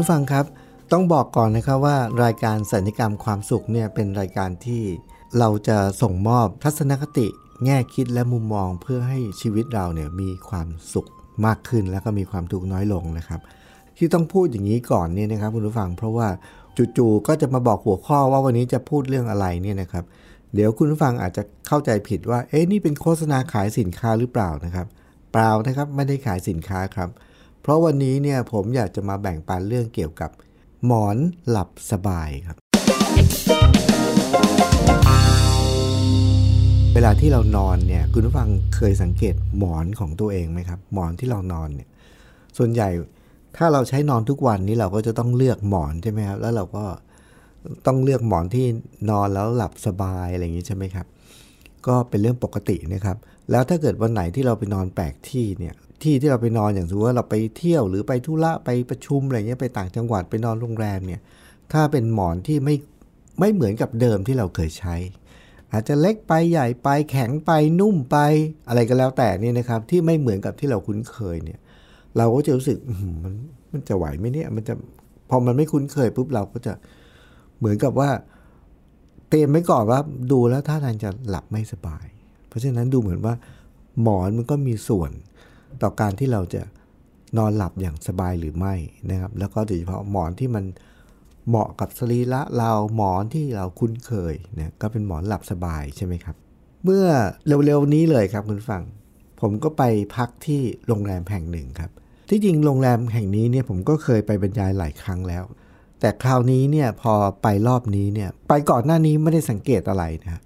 ผู้ฟังครับ ต้องบอกก่อนนะครับว่ารายการสัญญกรรมความสุขเนี่ยเป็นรายการที่เราจะส่งมอบทัศนคติ แง่คิดและมุมมองเพื่อให้ชีวิตเราเนี่ยมีความสุขมากขึ้นแล้วก็มีความทุกข์น้อยลงนะครับ ที่ต้องพูดอย่างนี้ก่อนเนี่ยนะครับคุณผู้ฟัง เพราะว่าจู่ๆก็จะมาบอกหัวข้อว่าวันนี้จะพูดเรื่องอะไรเนี่ยนะครับ เดี๋ยวคุณผู้ฟังอาจจะเข้าใจผิดว่าเอ๊ะนี่เป็นโฆษณาขายสินค้าหรือเปล่านะครับ เปล่านะครับไม่ได้ขายสินค้าครับ เพราะวันนี้เนี่ยผมอยากจะมาแบ่งปันเรื่องเกี่ยวกับหมอนหลับสบายครับ เวลาที่เรานอนเนี่ยคุณผู้ฟังเคยสังเกตหมอนของตัวเองไหมครับ หมอนที่เรานอนเนี่ย ส่วนใหญ่ถ้าเราใช้นอนทุกวันนี้เราก็จะต้องเลือกหมอนใช่ไหมครับ แล้วเราก็ต้องเลือกหมอนที่นอนแล้วหลับสบายอะไรอย่างนี้ใช่ไหมครับ ก็เป็นเรื่องปกตินะครับแล้วถ้าเกิดวันไหนที่เราไปนอนแปลกที่เนี่ยที่ที่เราไปนอนอย่างสมมติว่าเราไปเที่ยวหรือไปธุระไปประชุมอะไรเงี้ยไปต่างจังหวัดไปนอนโรงแรมเนี่ยถ้าเป็นหมอนที่ไม่ไม่เหมือนกับเดิมที่เราเคยใช้ อาจจะเล็กไปใหญ่ไปแข็งไปนุ่มไปอะไรก็แล้วแต่นี่นะครับที่ไม่เหมือนกับที่เราคุ้นเคยเนี่ยเราก็จะรู้สึกมันมันจะไหวไหมเนี่ยมันจะพอมันไม่คุ้นเคยปุ๊บเราก็จะเหมือนกับว่า เตรียมไว้ก่อนว่าดูแล้วท่าทางจะหลับไม่สบาย เพราะฉะนั้นดูเหมือนว่า หมอนมันก็มีส่วนต่อการที่เราจะนอนหลับอย่างสบายหรือไม่นะครับ แล้วก็โดยเฉพาะหมอนที่มันเหมาะกับสรีระเราหมอนที่เราคุ้นเคยเนี่ยก็เป็นหมอนหลับสบายใช่ไหมครับ เมื่อเร็วๆนี้เลยครับคุณฟัง ผมก็ไปพักที่โรงแรมแห่งหนึ่งครับ ที่จริงโรงแรมแห่งนี้เนี่ยผมก็เคยไปบรรยายหลายครั้งแล้ว แต่คราวนี้เนี่ยพอไปรอบนี้เนี่ยไปก่อนหน้านี้ไม่ได้สังเกตอะไรนะ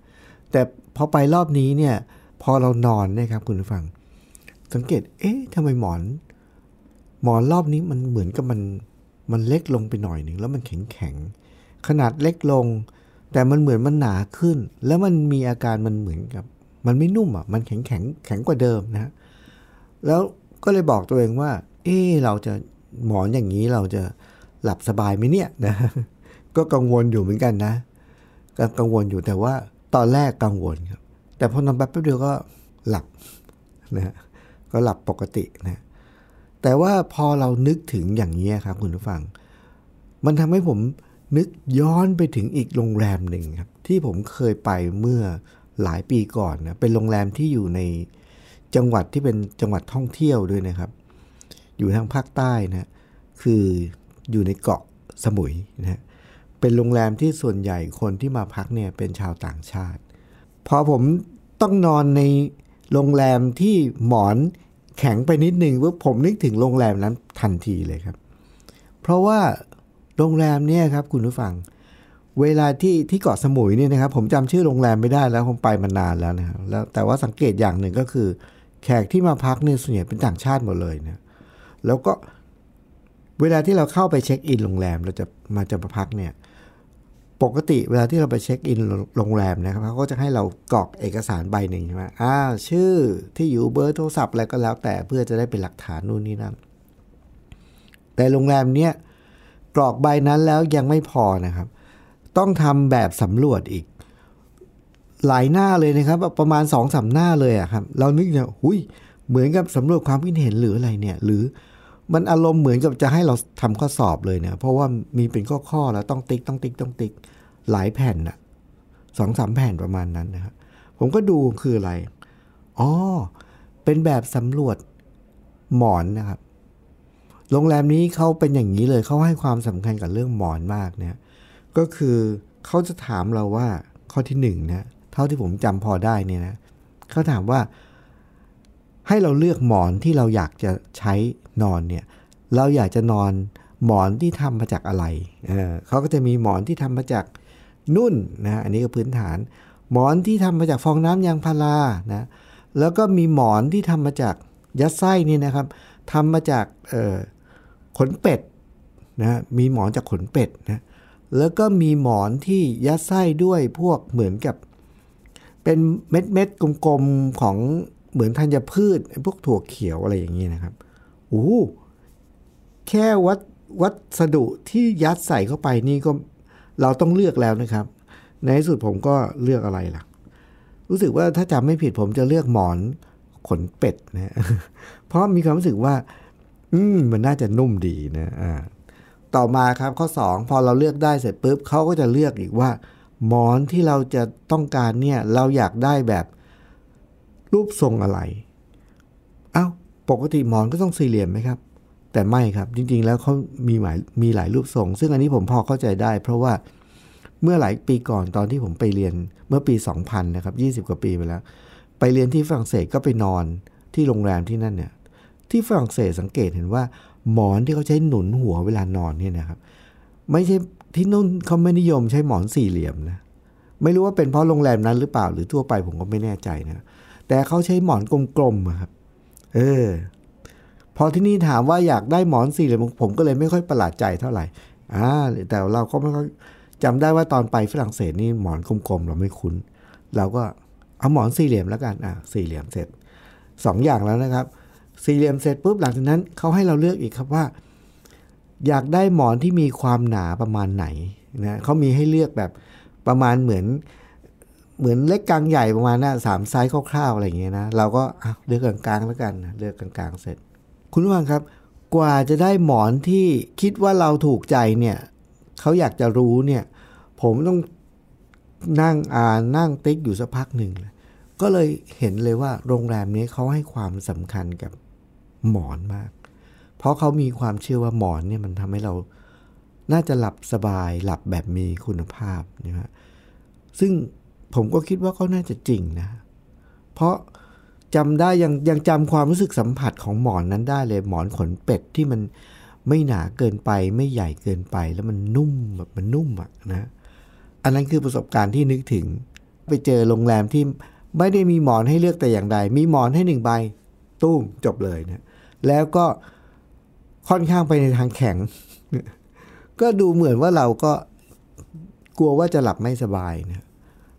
แต่ พอไปรอบนี้เนี่ย พอเรานอนนี่ยครับคุณผู้ฟัง สังเกต เอ๊ะทำไมหมอน หมอนรอบนี้มันเหมือนกับมันมันเล็กลงไปหน่อยหนึ่งแล้วมันแข็งแข็งขนาดเล็กลง แต่มันเหมือนมันหนาขึ้น แล้วมันมีอาการมันเหมือนกับ มันไม่นุ่มอะมันแข็งแข็งแข็งกว่าเดิมนะ แล้วก็เลยบอกตัวเองว่า เอ๊เราจะหมอนอย่างนี้เราจะหลับสบายไหมเนี่ยนะก็กังวลอยู่เหมือนกันนะก็กังวลอยู่แต่ว่า ตอนแรกกังวลครับ แต่พอนอนแป๊บเดียวก็หลับนะฮะก็หลับปกตินะแต่ว่าพอเรานึกถึงอย่างนี้ครับคุณผู้ฟัง มันทำให้ผมนึกย้อนไปถึงอีกโรงแรมหนึ่งครับ ที่ผมเคยไปเมื่อหลายปีก่อนนะเป็นโรงแรมที่อยู่ในจังหวัดที่เป็นจังหวัดท่องเที่ยวด้วยนะครับ อยู่ทางภาคใต้นะคืออยู่ในเกาะสมุยนะฮะ เป็นโรงแรมที่ส่วนใหญ่คนที่มาพักเนี่ยเป็นชาวต่างชาติ พอผมต้องนอนในโรงแรมที่หมอนแข็งไปนิดนึงว่าผมนึกถึงโรงแรมนั้นทันทีเลยครับ เพราะว่าโรงแรมเนี่ยครับคุณผู้ฟัง เวลาที่ที่เกาะสมุยเนี่ยนะครับ ผมจำชื่อโรงแรมไม่ได้แล้วผมไปมานานแล้วนะครับแล้วแต่ว่าสังเกตอย่างหนึ่งก็คือ แขกที่มาพักเนี่ยส่วนใหญ่เป็นต่างชาติหมดเลยนะแล้วก็เวลาที่เราเข้าไปเช็คอินโรงแรมเราจะมาจะมาพักเนี่ย ปกติเวลาที่เราไปเช็คอินโรงแรมนะครับเขาก็จะให้เรากรอกเอกสารใบหนึ่งใช่ไหมอ่าชื่อที่อยู่เบอร์โทรศัพท์อะไรก็แล้วแต่เพื่อจะได้เป็นหลักฐานนู่นนี่นั่น แต่โรงแรมเนี้ยกรอกใบนั้นแล้วยังไม่พอนะครับ ต้องทำแบบสำรวจอีก หลายหน้าเลยนะครับ ประมาณสองสาหน้าเลยอะครับ เรานึกเนี่ยหุยเหมือนกับสำรวจความคิดเห็นหรืออะไรเนี่ย หรือ มันอารมณ์เหมือนกับจะให้เราทำข้อสอบเลยเนี่ยเพราะว่ามีเป็นข้อข้อๆแล้วต้องติ๊กต้องติ๊กต้องติ๊กหลายแผ่นอะสองสามแผ่นประมาณนั้นนะครับผมก็ดูคืออะไรอ๋อเป็นแบบสำรวจหมอนนะครับ โรงแรมนี้เขาเป็นอย่างนี้เลยเขาให้ความสำคัญกับเรื่องหมอนมากเนี่ยก็คือเขาจะถามเราว่าข้อที่หนึ่งนะเท่าที่ผมจำพอได้เนี่ยนะเขาถามว่า ให้เราเลือกหมอนที่เราอยากจะใช้นอนเนี่ยเราอยากจะนอนหมอนที่ทำมาจากอะไรเออเขาก็จะมีหมอนที่ทำมาจากนุ่นนะอันนี้ก็พื้นฐาน หมอนที่ทำมาจากฟองน้ำยางพารานะแล้วก็มีหมอนที่ทำมาจากยัดไส้นี่นะครับทำมาจากขนเป็ดนะมีหมอนจากขนเป็ดนะแล้วก็มีหมอนที่ยัดไส้ด้วยพวกเหมือนกับ เป็นเม็ดเม็ดกลมๆของ เหมือนธัญพืชพวกถั่วเขียวอะไรอย่างนี้นะครับโอ้แค่วัดวัสดุที่ยัดใส่เข้าไปนี่ก็เราต้องเลือกแล้วนะครับ ในที่สุดผมก็เลือกอะไรล่ะ รู้สึกว่าถ้าจำไม่ผิดผมจะเลือกหมอนขนเป็ดนะเพราะมีความรู้สึกว่า อืมมันน่าจะนุ่มดีนะอ่าต่อมาครับข้อ 2 พอเราเลือกได้เสร็จปุ๊บเขาก็จะเลือกอีกว่า หมอนที่เราจะต้องการเนี่ย เราอยากได้แบบ รูปทรงอะไร เอา้า ปกติหมอนก็ต้องสี่เหลี่ยมไหมครับ แต่ไม่ครับ จริงๆ แล้วเขามีหมายมีหลายรูปทรง ซึ่งอันนี้ผมพอเข้าใจได้ เพราะว่าเมื่อหลายปีก่อนตอนที่ผมไปเรียนเมื่อปี 2000 นะครับ 20 กว่าปีไปแล้ว ไปเรียนที่ฝรั่งเศสก็ไปนอนที่โรงแรมที่นั่นเนี่ย ที่ฝรั่งเศสสังเกตเห็นว่า หมอนที่เขาใช้หนุนหัวเวลานอนเนี่ยนะครับ ไม่ใช่ที่นู่นเขาไม่นิยมใช้หมอนสี่เหลี่ยมนะ ไม่รู้ว่าเป็นเพราะโรงแรมนั้นหรือเปล่าหรือทั่วไปผมก็ไม่แน่ใจนะ แต่เขาใช้หมอนกลมๆครับ เออ พอที่นี่ถามว่าอยากได้หมอนสี่เหลี่ยมผมก็เลยไม่ค่อยประหลาดใจเท่าไหร่อ่าแต่เราก็ไม่ค่อยจำได้ว่าตอนไปฝรั่งเศสนี่หมอนกลมๆเราไม่คุ้น เราก็เอาหมอนสี่เหลี่ยมแล้วกันอะสี่เหลี่ยมเสร็จสองอย่างแล้วนะครับ สี่เหลี่ยมเสร็จปุ๊บหลังจากนั้นเขาให้เราเลือกอีกครับว่า อยากได้หมอนที่มีความหนาประมาณไหนนะเขามีให้เลือกแบบประมาณเหมือน เหมือนเล็กกลางใหญ่ประมาณนะสามไซส์คร่าวๆอะไรอย่างเงี้ยนะ เราก็เลือกกลางๆแล้วกันเลือกกลางๆเสร็จ คุณผู้ฟังครับ กว่าจะได้หมอนที่คิดว่าเราถูกใจเนี่ยเขาอยากจะรู้เนี่ย ผมต้องนั่งอ่านนั่งติ๊กอยู่สักพักหนึ่งเลยก็เลยเห็นเลยว่าโรงแรมนี้เขาให้ความสำคัญกับหมอนมาก เพราะเขามีความเชื่อว่าหมอนเนี่ยมันทำให้เราน่าจะหลับสบายหลับแบบมีคุณภาพนะฮะซึ่ง ผมก็คิดว่าเขาน่าจะจริงนะ เพราะจำได้ยังยังจำความรู้สึกสัมผัสของหมอนนั้นได้เลย หมอนขนเป็ดที่มันไม่หนาเกินไป ไม่ใหญ่เกินไป แล้วมันนุ่มแบบมันนุ่มอะนะอันนั้นคือประสบการณ์ที่นึกถึง ไปเจอโรงแรมที่ไม่ได้มีหมอนให้เลือกแต่อย่างใด มีหมอนให้หนึ่งใบ ตุ้มจบเลยนะแล้วก็ค่อนข้างไปในทางแข็ง ก็ดูเหมือนว่าเราก็กลัวว่าจะหลับไม่สบายนะ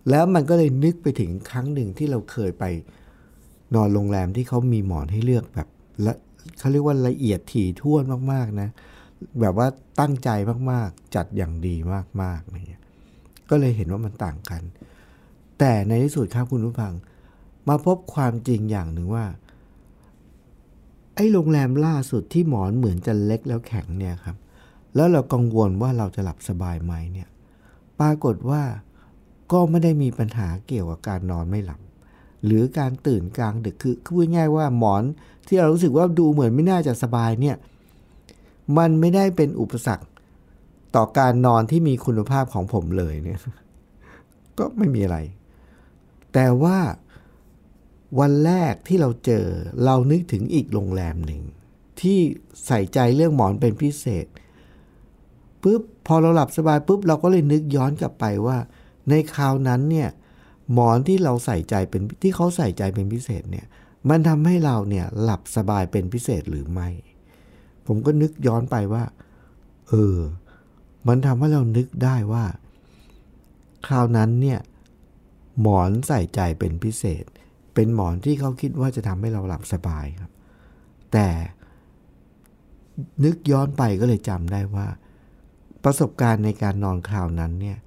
แล้วมันก็เลยนึกไปถึงครั้งหนึ่งที่เราเคยไปนอนโรงแรมที่เขามีหมอนให้เลือกแบบละเขาเรียกว่าละเอียดถี่ถ้วนมากๆนะ แบบว่าตั้งใจมากๆ จัดอย่างดีมากๆอะไรเงี้ยก็เลยเห็นว่ามันต่างกัน แต่ในที่สุดครับคุณผู้ฟัง มาพบความจริงอย่างหนึ่งว่า ไอ้โรงแรมล่าสุดที่หมอนเหมือนจะเล็กแล้วแข็งเนี่ยครับ แล้วเรากังวลว่าเราจะหลับสบายไหมเนี่ย ปรากฏว่า ก็ไม่ได้มีปัญหาเกี่ยวกับการนอนไม่หลับ หรือการตื่นกลางดึกคือพูดง่ายว่าหมอนที่เรารู้สึกว่าดูเหมือนไม่น่าจะสบายเนี่ยมันไม่ได้เป็นอุปสรรคต่อการนอนที่มีคุณภาพของผมเลยเนี่ยก็ไม่มีอะไร แต่ว่าวันแรกที่เราเจอเรานึกถึงอีกโรงแรมหนึ่ง ที่ใส่ใจเรื่องหมอนเป็นพิเศษปุ๊บพอเราหลับสบายปุ๊บเราก็เลยนึกย้อนกลับไปว่า ในคราวนั้นเนี่ยหมอนที่เราใส่ใจเป็นที่เขาใส่ใจเป็นพิเศษเนี่ยมันทำให้เราเนี่ยหลับสบายเป็นพิเศษหรือไม่ ผมก็นึกย้อนไปว่า เออ มันทำให้เรานึกได้ว่า คราวนั้นเนี่ยหมอนใส่ใจเป็นพิเศษ เป็นหมอนที่เขาคิดว่าจะทำให้เราหลับสบายครับ แต่นึกย้อนไปก็เลยจำได้ว่า ประสบการณ์ในการนอนคราวนั้นเนี่ย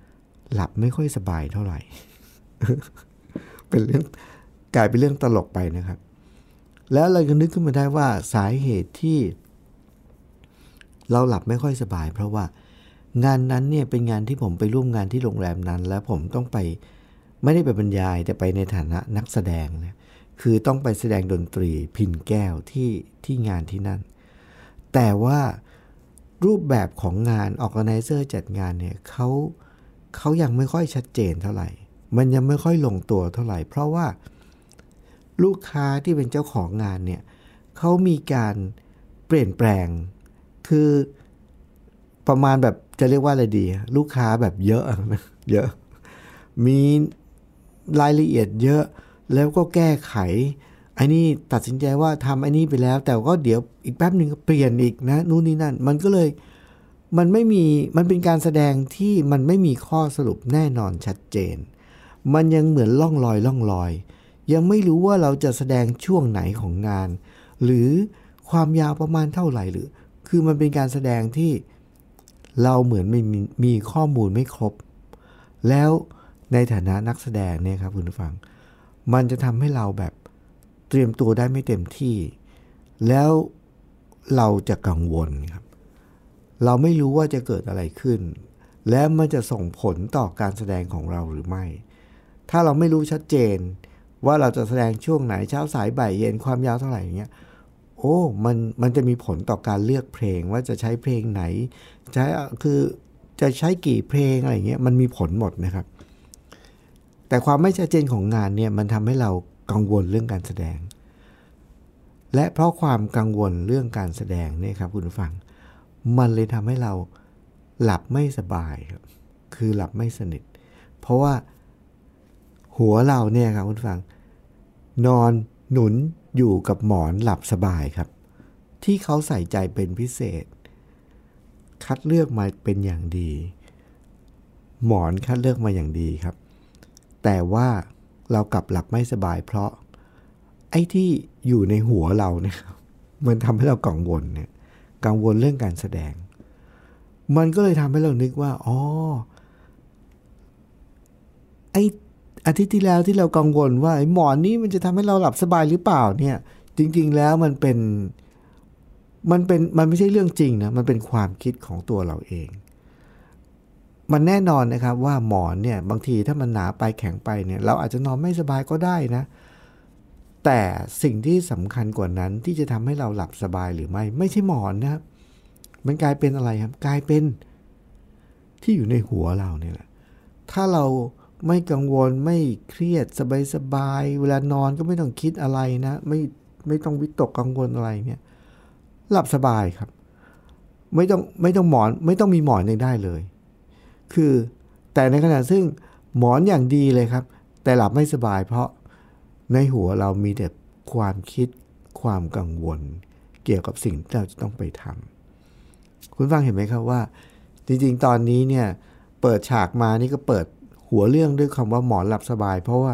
หลับไม่ค่อยสบายเท่าไหร่ เป็นเรื่องกลายเป็นเรื่องตลกไปนะครับ แล้วเราก็นึกขึ้นมาได้ว่าสาเหตุที่ เราหลับไม่ค่อยสบาย เพราะว่างานนั้นเนี่ยเป็นงานที่ผมไปร่วมงานที่โรงแรมนั้น แล้วผมต้องไปไม่ได้ไปบรรยายแต่ไปในฐานะนักแสดงนะคือต้องไปแสดงดนตรีพินแก้วที่ที่งานที่นั่น แต่ว่ารูปแบบของงานออกไนเซอร์จัดงานเนี่ยเขาเเขายังไม่ค่อยชัดเจนเท่าไหร่ มันยังไม่ค่อยลงตัวเท่าไหร่ เพราะว่าลูกค้าที่เป็นเจ้าของงานเนี่ยเขามีการเปลี่ยนแปลง คือประมาณแบบจะเรียกว่าอะไรดี ลูกค้าแบบเยอะนะเยอะ มีรายละเอียดเยอะแล้วก็แก้ไขไอ้นี่ตัดสินใจว่าทำไอ้นี่ไปแล้ว แต่ก็เดี๋ยวอีกแป๊บหนึ่งก็เปลี่ยนอีกนะนู่นนี่นั่น มันก็เลย มันไม่มีมันเป็นการแสดงที่มันไม่มีข้อสรุปแน่นอนชัดเจน มันยังเหมือนล่องลอยล่องลอย ยังไม่รู้ว่าเราจะแสดงช่วงไหนของงาน หรือความยาวประมาณเท่าไหร่หรือ คือมันเป็นการแสดงที่เราเหมือนไม่มีมีข้อมูลไม่ครบ แล้วในฐานะนักแสดงเนี่ยครับคุณผู้ฟัง มันจะทำให้เราแบบเตรียมตัวได้ไม่เต็มที่ แล้วเราจะกังวลครับ เราไม่รู้ว่าจะเกิดอะไรขึ้น และมันจะส่งผลต่อการแสดงของเราหรือไม่ ถ้าเราไม่รู้ชัดเจน ว่าเราจะแสดงช่วงไหนเช้าสายบ่ายเย็นความยาวเท่าไหร่อย่างเงี้ยโอ้มันมันจะมีผลต่อการเลือกเพลงว่าจะใช้เพลงไหน ใช้คือจะใช้กี่เพลงอะไรเงี้ยมันมีผลหมดนะครับ แต่ความไม่ชัดเจนของงานเนี่ยมันทำให้เรากังวลเรื่องการแสดง และเพราะความกังวลเรื่องการแสดงเนี่ยครับคุณผู้ฟัง มันเลยทำให้เราหลับไม่สบายครับ คือหลับไม่สนิท เพราะว่าหัวเราเนี่ยครับคุณฟัง นอนหนุนอยู่กับหมอนหลับสบายครับ ที่เขาใส่ใจเป็นพิเศษ คัดเลือกมาเป็นอย่างดี หมอนคัดเลือกมาอย่างดีครับ แต่ว่าเรากลับหลับไม่สบาย เพราะไอ้ที่อยู่ในหัวเราเนี่ยมันทำให้เรากังวลเนี่ย กังวลเรื่องการแสดง มันก็เลยทำให้เรานึกว่า อ๋อ ไออาทิตย์ที่แล้วที่เรากังวลว่าหมอนนี้มันจะทำให้เราหลับสบายหรือเปล่าเนี่ย จริง ๆ แล้วมันเป็น มันเป็น มันไม่ใช่เรื่องจริงนะ มันเป็นความคิดของตัวเราเอง มันแน่นอนนะครับว่าหมอนเนี่ย บางทีถ้ามันหนาไปแข็งไปเนี่ย เราอาจจะนอนไม่สบายก็ได้นะ แต่สิ่งที่สำคัญกว่านั้นที่จะทำให้เราหลับสบายหรือไม่ ไม่ใช่หมอนนะครับ มันกลายเป็นอะไรครับ กลายเป็นที่อยู่ในหัวเราเนี่ยแหละ ถ้าเราไม่กังวลไม่เครียดสบายๆเวลานอนก็ไม่ต้องคิดอะไรนะ ไม่ไม่ต้องวิตกกังวลอะไรเนี่ย หลับสบายครับ ไม่ต้องไม่ต้องหมอน ไม่ต้องมีหมอนยังได้เลย คือแต่ในขณะซึ่งหมอนอย่างดีเลยครับ แต่หลับไม่สบายเพราะ ในหัวเรามีแต่ความคิดความกังวล เกี่ยวกับสิ่งที่เราจะต้องไปทำคุณฟังเห็นไหมครับว่า จริงๆ ตอนนี้เนี่ยเปิดฉากมานี่ก็เปิดหัวเรื่องด้วยคำว่าหมอนหลับสบาย เพราะว่า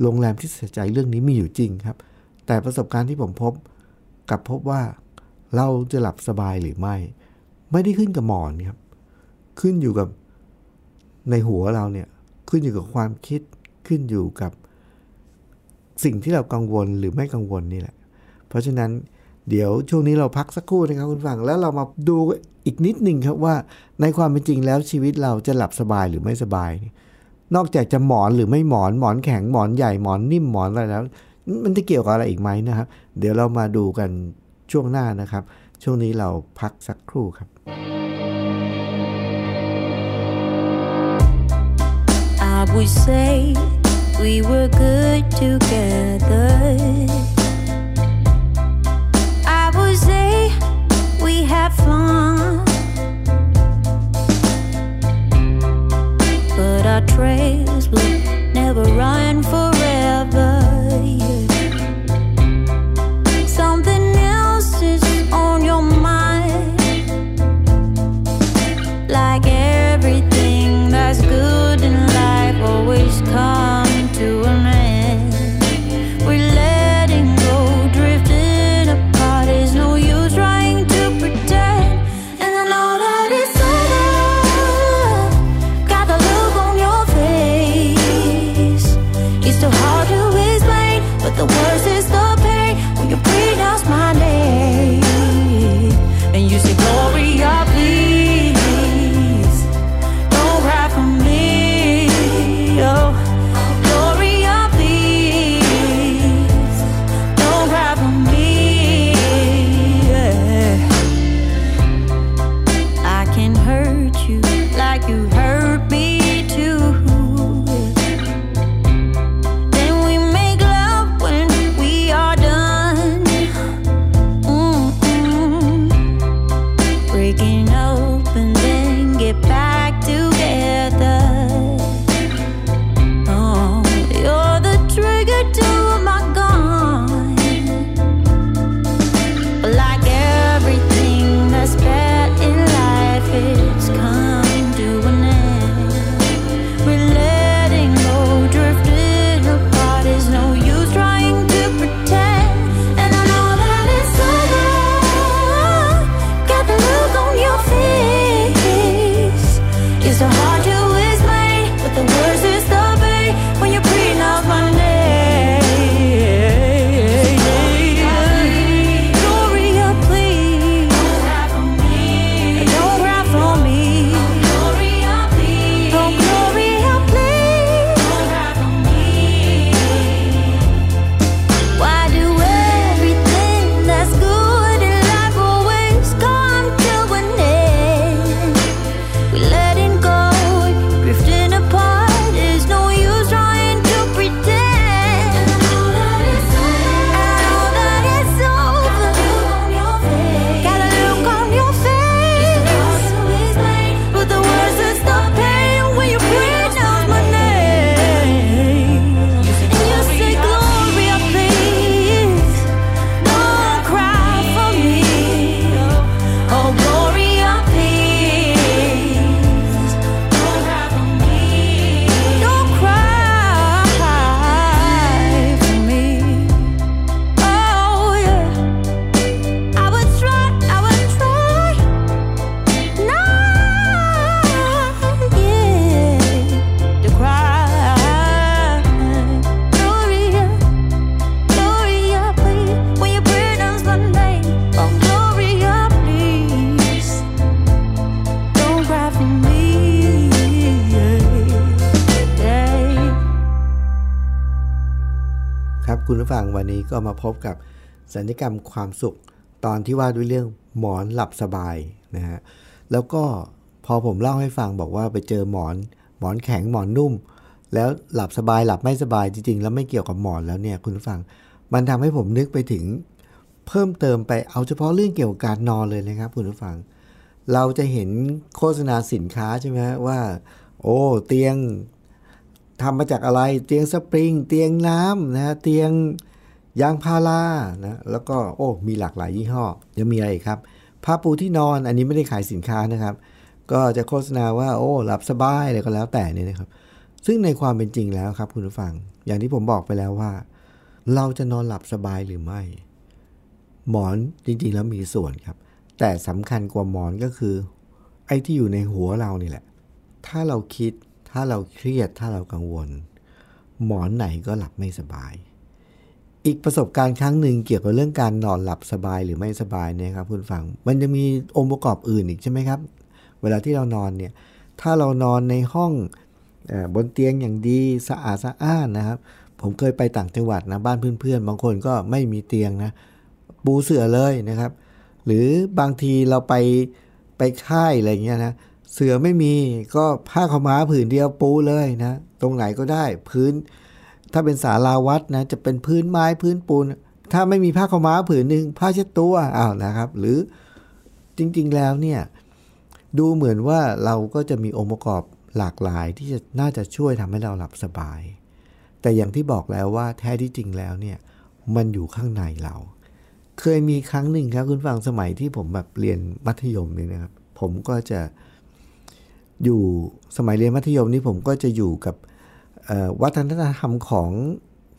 โรงแรมที่ใส่ใจเรื่องนี้มีอยู่จริงครับ แต่ประสบการณ์ที่ผมพบกับพบว่าเราจะหลับสบายหรือไม่ ไม่ได้ขึ้นกับหมอนครับ ขึ้นอยู่กับในหัวเราเนี่ยขึ้นอยู่กับความคิดขึ้นอยู่กับ สิ่งที่เรากังวลหรือไม่กังวลนี่แหละ เพราะฉะนั้นเดี๋ยวช่วงนี้เราพักสักครู่นะครับคุณฟังแล้วเรามาดูอีกนิดหนึ่งครับว่าในความเป็นจริงแล้วชีวิตเราจะหลับสบายหรือไม่สบาย นอกจากจะหมอนหรือไม่หมอนหมอนแข็งหมอนใหญ่หมอนนิ่มหมอนอะไรแล้ว มันจะเกี่ยวกับอะไรอีกไหมนะครับ เดี๋ยวเรามาดูกันช่วงหน้านะครับ ช่วงนี้เราพักสักครู่ครับ I would say we were good together. I would say we had fun. But our trails will never run forever. yeah. ผู้ฟังวันนี้ก็มาพบกับสัญญกรรมความสุข ตอนที่ว่าด้วยเรื่องหมอนหลับสบายนะฮะแล้วก็พอผมเล่าให้ฟังบอกว่าไปเจอหมอนหมอนแข็งหมอนนุ่ม แล้วหลับสบายหลับไม่สบายจริงๆ แล้วไม่เกี่ยวกับหมอนแล้วเนี่ยคุณผู้ฟัง มันทำให้ผมนึกไปถึง เพิ่มเติมไปเอาเฉพาะเรื่องเกี่ยวกับการนอนเลยนะครับ คุณผู้ฟัง เราจะเห็นโฆษณาสินค้าใช่ไหมว่า โอ้เตียง ทำมาจากอะไร เตียงสปริง เตียงน้ำนะฮะเตียงยางพารานะแล้วก็โอ้มีหลากหลายยี่ห้อยังมีอะไรครับผ้าปูที่นอนอันนี้ไม่ได้ขายสินค้านะครับ ก็จะโฆษณาว่าโอ้หลับสบายอะไรก็แล้วแต่นี่นะครับ ซึ่งในความเป็นจริงแล้วครับ คุณผู้ฟัง อย่างที่ผมบอกไปแล้วว่า เราจะนอนหลับสบายหรือไม่ หมอนจริงๆแล้วมีส่วนครับ แต่สำคัญกว่าหมอนก็คือ ไอ้ที่อยู่ในหัวเรานี่แหละ ถ้าเราคิด ถ้าเราเครียดถ้าเรากังวล หมอนไหนก็หลับไม่สบาย อีกประสบการณ์ครั้งหนึ่งเกี่ยวกับเรื่องการนอนหลับสบายหรือไม่สบายเนี่ยครับคุณฟัง มันจะมีองค์ประกอบอื่นอีกใช่ไหมครับ เวลาที่เรานอนเนี่ย ถ้าเรานอนในห้องบนเตียงอย่างดีสะอาดสะอ้านนะครับ ผมเคยไปต่างจังหวัดนะบ้านเพื่อนๆ บางคนก็ไม่มีเตียงนะปูเสื่อเลยนะครับ หรือบางทีเราไปไปค่ายอะไรเงี้ยนะ เสือไม่มีก็ผ้าขาวม้าผืนเดียวปูเลยนะ ตรงไหนก็ได้พื้น ถ้าเป็นศาลาวัดนะจะเป็นพื้นไม้พื้นปูน ถ้าไม่มีผ้าขาวม้าผืนหนึ่งผ้าเช็ดตัวอ้าวนะครับ หรือจริงๆแล้วเนี่ยดูเหมือนว่าเราก็จะมีองค์ประกอบหลากหลายที่จะน่าจะช่วยทำให้เราหลับสบาย แต่อย่างที่บอกแล้วว่าแท้ที่จริงแล้วเนี่ยมันอยู่ข้างในเรา เคยมีครั้งหนึ่งครับคุณฟังสมัยที่ผมแบบเรียนมัธยมเนี่ยนะครับ ผมก็จะ อยู่สมัยเรียนมัธยมนี่ผมก็จะอยู่กับวัฒนธรรมของ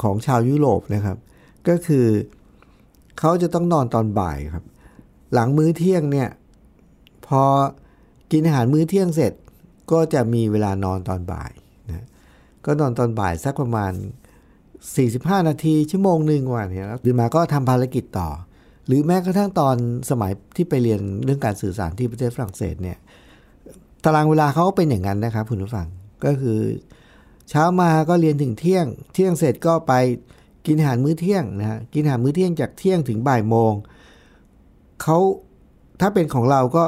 ของชาวยุโรปนะครับ ก็คือเขาจะต้องนอนตอนบ่ายครับ หลังมื้อเที่ยงเนี่ยพอกินอาหารมื้อเที่ยงเสร็จก็จะมีเวลานอนตอนบ่ายนะก็นอนตอนบ่ายสักประมาณ 45 นาที ชั่วโมงหนึ่งวันเนี่ยแล้วตื่นมาก็ทำภารกิจต่อ หรือแม้กระทั่งตอนสมัยที่ไปเรียนเรื่องการสื่อสารที่ประเทศฝรั่งเศสเนี่ย ตารางเวลาเขาเป็นอย่างนั้นนะครับคุณผู้ฟังก็คือ เช้ามาก็เรียนถึงเที่ยง เที่ยงเสร็จก็ไปกินอาหารมื้อเที่ยงนะฮะกินอาหารมื้อเที่ยงจากเที่ยงถึงบ่ายโมงเขาถ้าเป็นของเราก็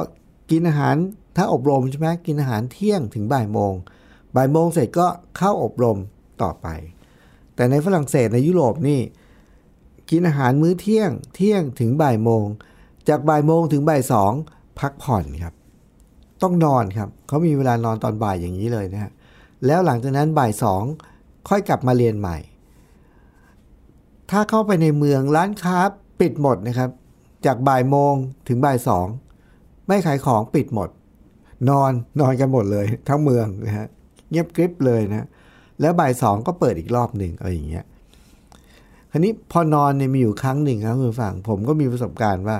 กินอาหารถ้าอบรมใช่ไหมกินอาหารเที่ยงถึงบ่ายโมงบ่ายโมงเสร็จก็เข้าอบรมต่อไป แต่ในฝรั่งเศสในยุโรปนี่ กินอาหารมื้อเที่ยงเที่ยงถึงบ่ายโมง จากบ่ายโมงถึงบ่ายสองพักผ่อนครับ ต้องนอนครับเขามีเวลานอนตอนบ่ายอย่างนี้เลยนะฮะแล้วหลังจากนั้นบ่ายสองค่อยกลับมาเรียนใหม่ ถ้าเข้าไปในเมืองร้านค้าปิดหมดนะครับ จากบ่ายโมงถึงบ่ายสองไม่ขายของปิดหมด นอนนอนกันหมดเลย ทั้งเมืองนะฮะเงียบกริบเลยนะ แล้วบ่ายสองก็เปิดอีกรอบหนึ่งอะไรอย่างเงี้ยคราวนี้พอนอนเนี่ยมีอยู่ครั้งหนึ่งครับคุณฟังผมก็มีประสบการณ์ว่า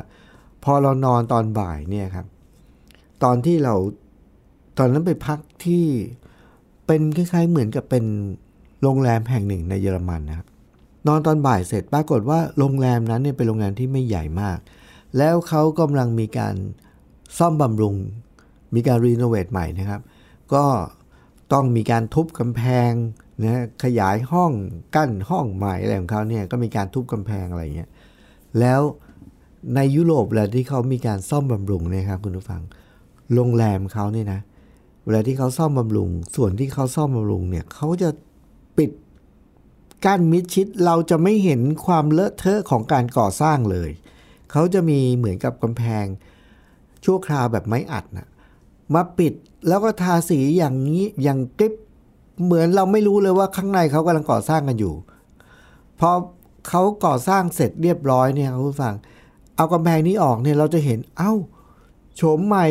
พอเรานอนตอนบ่ายเนี่ยครับ ตอนที่เราตอนนั้นไปพักที่เป็นคล้ายๆเหมือนกับเป็นโรงแรมแห่งหนึ่งในเยอรมันนะครับนอนตอนบ่ายเสร็จปรากฏว่าโรงแรมนั้นเนี่ยเป็นโรงแรมที่ไม่ใหญ่มาก แล้วเขากำลังมีการซ่อมบำรุง มีการรีโนเวทใหม่นะครับ ก็ต้องมีการทุบกำแพงนะขยายห้องกั้นห้องใหม่อะไรของเขาเนี่ยก็มีการทุบกำแพงอะไรเงี้ยแล้วในยุโรปเวลาที่เขามีการซ่อมบำรุงนะครับคุณผู้ฟัง โรงแรมเขาเนี่ยนะ เวลาที่เขาซ่อมบำรุง ส่วนที่เขาซ่อมบำรุงเนี่ยเขาจะปิดกั้นมิดชิดเราจะไม่เห็นความเลอะเทอะของการก่อสร้างเลย เขาจะมีเหมือนกับกำแพง ชั่วคราวแบบไม้อัดนะมาปิดแล้วก็ทาสีอย่างนี้อย่างกริบเหมือนเราไม่รู้เลยว่าข้างในเขากำลังก่อสร้างกันอยู่พอเขาก่อสร้างเสร็จเรียบร้อยเนี่ยคุณฟัง เอากำแพงนี้ออกเนี่ยเราจะเห็นเอ้าโฉมใหม่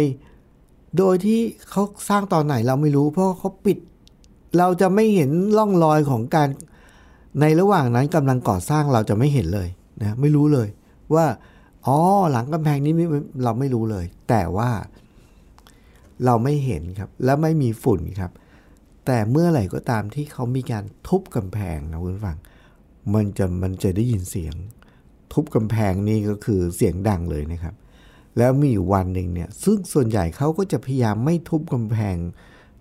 โดยที่เขาสร้างตอนไหนเราไม่รู้ เพราะเขาปิด เราจะไม่เห็นร่องรอยของการในระหว่างนั้นกำลังก่อสร้างเราจะไม่เห็นเลยนะไม่รู้เลย ว่าอ๋อหลังกำแพงนี้เราไม่รู้เลย แต่ว่าเราไม่เห็นครับ และไม่มีฝุ่นครับ แต่เมื่อไหร่ก็ตามที่เขามีการทุบกำแพงนะคุณฟัง มันจะมันจะได้ยินเสียง ทุบกำแพงนี่ก็คือเสียงดังเลยนะครับ แล้วมีอยู่วันหนึ่งเนี่ยซึ่งส่วนใหญ่เขาก็จะพยายามไม่ทุบกำแพง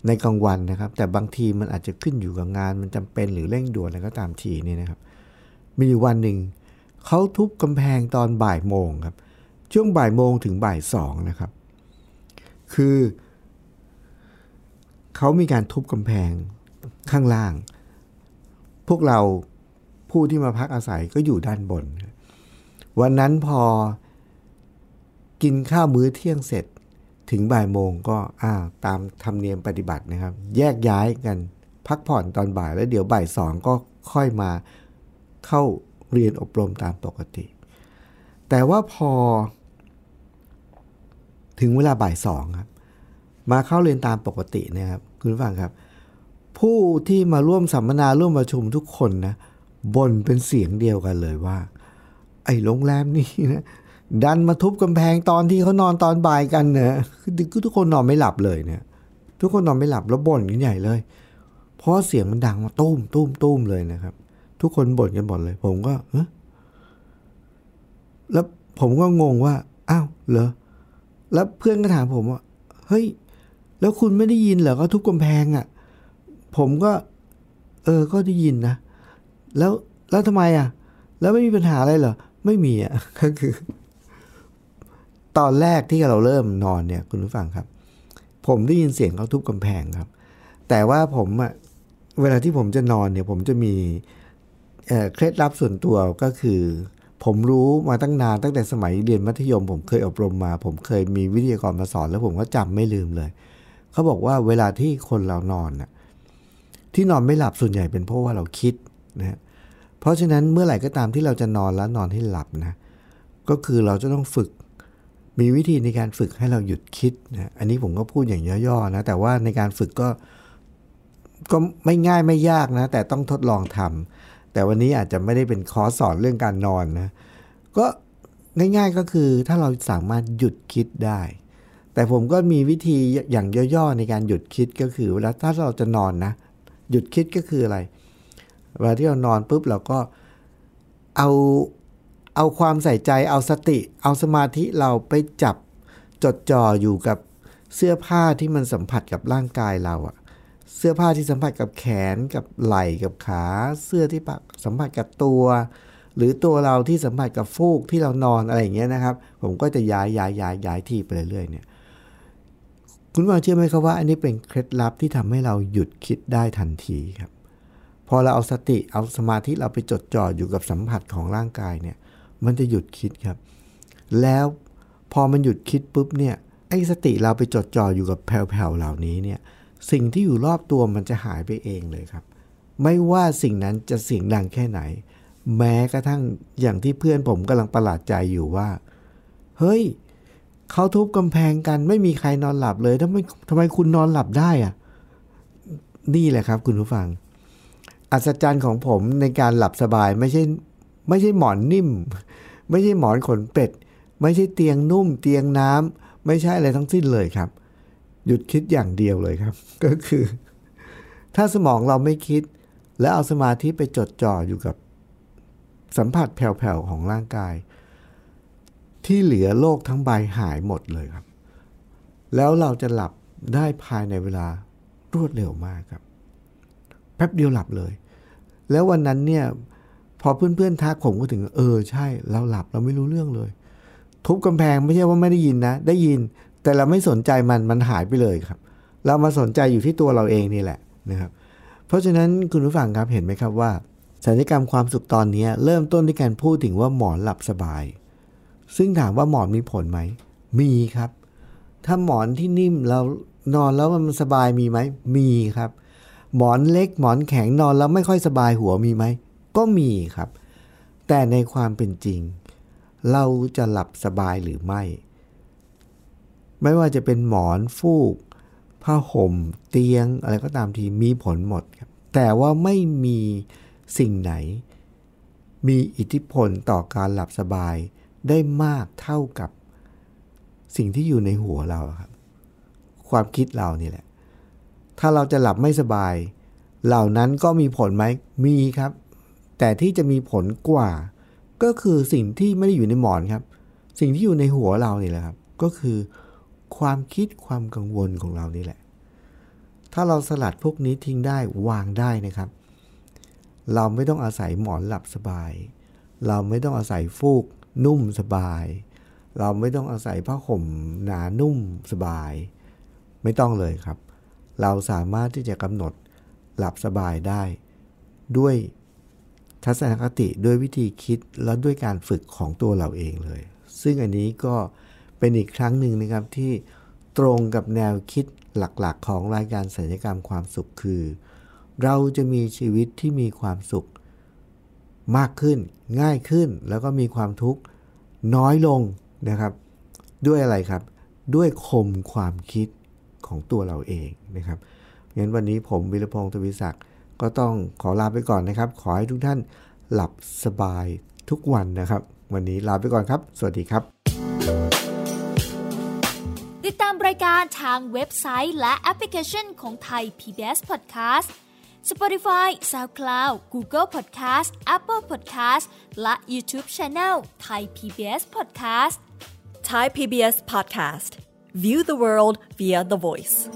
ในกลางวันนะครับ แต่บางทีมันอาจจะขึ้นอยู่กับงานมันจำเป็นหรือเร่งด่วนอะไรก็ตามทีนี่นะครับ มีอยู่วันหนึ่งเขาทุบกำแพงตอนบ่ายโมงครับ ช่วงบ่ายโมงถึงบ่ายสองนะครับ คือเขามีการทุบกำแพงข้างล่าง พวกเราผู้ที่มาพักอาศัยก็อยู่ด้านบน วันนั้นพอ กินข้าวมื้อเที่ยงเสร็จถึงบ่ายโมงก็อ้าตามธรรมเนียมปฏิบัตินะครับ แยกย้ายกันพักผ่อนตอนบ่ายแล้วเดี๋ยวบ่ายสองก็ค่อยมาเข้าเรียนอบรมตามปกติ แต่ว่าพอ ถึงเวลาบ่ายสองครับมาเข้าเรียนตามปกตินะครับคุณผู้ฟังครับ ผู้ที่มาร่วมสัมมนาร่วมประชุมทุกคนนะบ่นเป็นเสียงเดียวกันเลยว่า ไอ้โรงแรมนี่นะ ดันมาทุบกำแพงตอนที่เขานอนตอนบ่ายกันเนะคือทุกคนนอนไม่หลับเลยเนี่ย ทุกคนนอนไม่หลับแล้วบ่นกันใหญ่เลย เพราะเสียงมันดังมาตุ้มตุ้มตุ้มเลยนะครับ ทุกคนบ่นกันหมดเลย ผมก็แล้วผมก็งงว่า อ้าวเหรอ แล้วเพื่อนก็ถามผมว่า เฮ้ย แล้วคุณไม่ได้ยินเหรอเขาทุบกำแพงอะ่ะ ผมก็ เออ ก็ได้ยินนะ แล้ว แล้วทำไมอะ่ะ แล้วไม่มีปัญหาอะไรเหรอ ไม่มีอะ่ะ ก็คือ ตอนแรกที่เราเริ่มนอนเนี่ยคุณผู้ฟังครับ ผมได้ยินเสียงเขาทุบกำแพงครับ แต่ว่าผมอะเวลาที่ผมจะนอนเนี่ย ผมจะมีเคล็ดลับส่วนตัวก็คือ ผมรู้มาตั้งนานตั้งแต่สมัยเรียนมัธยม ผมเคยอบรมมา ผมเคยมีวิทยากรมาสอน แล้วผมก็จำไม่ลืมเลย เขาบอกว่าเวลาที่คนเรานอนน่ะที่นอนไม่หลับส่วนใหญ่เป็นเพราะว่าเราคิดนะฮะเพราะฉะนั้นเมื่อไหร่ก็ตามที่เราจะนอนแล้วนอนให้หลับนะก็คือเราจะต้องฝึก มีวิธีในการฝึกให้เราหยุดคิดนะอันนี้ผมก็พูดอย่างย่อๆนะแต่ว่าในการฝึกก็ก็ไม่ง่ายไม่ยากนะ แต่ต้องทดลองทำแต่วันนี้อาจจะไม่ได้เป็นคอร์สสอนเรื่องการนอนนะก็ง่ายๆก็คือถ้าเราสามารถหยุดคิดได้ แต่ผมก็มีวิธีอย่างย่อๆในการหยุดคิดก็คือเวลาถ้าเราจะนอนนะ หยุดคิดก็คืออะไรเวลาที่เรานอนปุ๊บเราก็เอา เอาความใส่ใจเอาสติ เอาสมาธิเราไปจับจดจ่ออยู่กับเสื้อผ้าที่มันสัมผัสกับร่างกายเราอะเสื้อผ้าที่สัมผัสกับแขนกับไหล่กับขา เสื้อที่สัมผัสกับตัว หรือตัวเราที่สัมผัสกับฟูกที่เรานอนอะไรอย่างเงี้ยนะครับ ผมก็จะย้ายย้ายย้ายย้ายที่ไปเรื่อยๆเนี่ยคุณฟังเชื่อไหมครับว่าอันนี้เป็นเคล็ดลับที่ทำให้เราหยุดคิดได้ทันทีครับ พอเราเอาสติเอาสมาธิเราไปจดจ่ออยู่กับสัมผัสของร่างกายเนี่ย มันจะหยุดคิดครับ แล้วพอมันหยุดคิดปุ๊บเนี่ยไอ้สติเราไปจดจ่ออยู่กับแผ่วๆเหล่านี้เนี่ยสิ่งที่อยู่รอบตัวมันจะหายไปเองเลยครับ ไม่ว่าสิ่งนั้นจะเสียงดังแค่ไหน แม้กระทั่งอย่างที่เพื่อนผมกำลังประหลาดใจอยู่ว่า เฮ้ยเขาทุบกำแพงกัน ไม่มีใครนอนหลับเลยทำไมทำไมคุณนอนหลับได้อะนี่แหละครับ คุณผู้ฟัง อัศจรรย์ของผมในการหลับสบายไม่ใช่ ไม่ใช่หมอนนิ่ม ไม่ใช่หมอนขนเป็ด ไม่ใช่เตียงนุ่ม เตียงน้ำไม่ใช่อะไรทั้งสิ้นเลยครับ หยุดคิดอย่างเดียวเลยครับ ก็คือ ถ้าสมองเราไม่คิด แล้วเอาสมาธิไปจดจ่ออยู่กับสัมผัสแผ่วๆของร่างกาย ที่เหลือโลกทั้งใบหายหมดเลยครับ แล้วเราจะหลับได้ภายในเวลารวดเร็วมากครับ แป๊บเดียวหลับเลย แล้ววันนั้นเนี่ย พอเพื่อนๆทักผมก็ถึง เออใช่ เราหลับเราไม่รู้เรื่องเลย ทุบกำแพงไม่ใช่ว่าไม่ได้ยินนะ ได้ยินแต่เราไม่สนใจมันมันหายไปเลยครับ เรามาสนใจอยู่ที่ตัวเราเองนี่แหละนะครับ เพราะฉะนั้นคุณผู้ฟังครับเห็นไหมครับว่าสัญญกรรมความสุขตอนนี้เริ่มต้นด้วยการพูดถึงว่าหมอนหลับสบาย ซึ่งถามว่าหมอนมีผลไหม มีครับ ถ้าหมอนที่นิ่มเรานอนแล้วมันสบายมีไหม มีครับ หมอนเล็กหมอนแข็งนอนแล้วไม่ค่อยสบายหัวมีไหม ก็มีครับ แต่ในความเป็นจริง เราจะหลับสบายหรือไม่ ไม่ว่าจะเป็นหมอนฟูกผ้าห่มเตียงอะไรก็ตามทีมีผลหมดครับ แต่ว่าไม่มีสิ่งไหน มีอิทธิพลต่อการหลับสบายได้มากเท่ากับสิ่งที่อยู่ในหัวเราครับ ความคิดเรานี่แหละ ถ้าเราจะหลับไม่สบาย เหล่านั้นก็มีผลไหมมีครับ แต่ที่จะมีผลกว่า ก็คือสิ่งที่ไม่ได้อยู่ในหมอนครับ สิ่งที่อยู่ในหัวเรานี่แหละครับ ก็คือความคิดความกังวลของเรานี่แหละ ถ้าเราสลัดพวกนี้ทิ้งได้วางได้นะครับ เราไม่ต้องอาศัยหมอนหลับสบาย เราไม่ต้องอาศัยฟูกนุ่มสบาย เราไม่ต้องอาศัยผ้าห่มหนานุ่มสบาย ไม่ต้องเลยครับ เราสามารถที่จะกำหนดหลับสบายได้ ด้วย ทัศนคติด้วยวิธีคิดและด้วยการฝึกของตัวเราเองเลย ซึ่งอันนี้ก็เป็นอีกครั้งหนึ่งนะครับที่ตรงกับแนวคิดหลักๆ ของรายการสัญญกรรมความสุขคือ เราจะมีชีวิตที่มีความสุข มากขึ้นง่ายขึ้นแล้วก็มีความทุกข์น้อยลงนะครับ ด้วยอะไรครับ ด้วยคมความคิดของตัวเราเองนะครับงั้นวันนี้ผมวิรพงศ์ทวิศักดิ์ ก็ต้องขอลาไปก่อนนะครับ ขอให้ทุกท่านหลับสบายทุกวันนะครับ วันนี้ลาไปก่อนครับ สวัสดีครับ ติดตามรายการทางเว็บไซต์ และแอปพลิเคชันของไทย PBS Podcast Spotify SoundCloud Google Podcast Apple Podcast และ YouTube Channel Thai PBS Podcast Thai PBS podcast. View the world via the voice.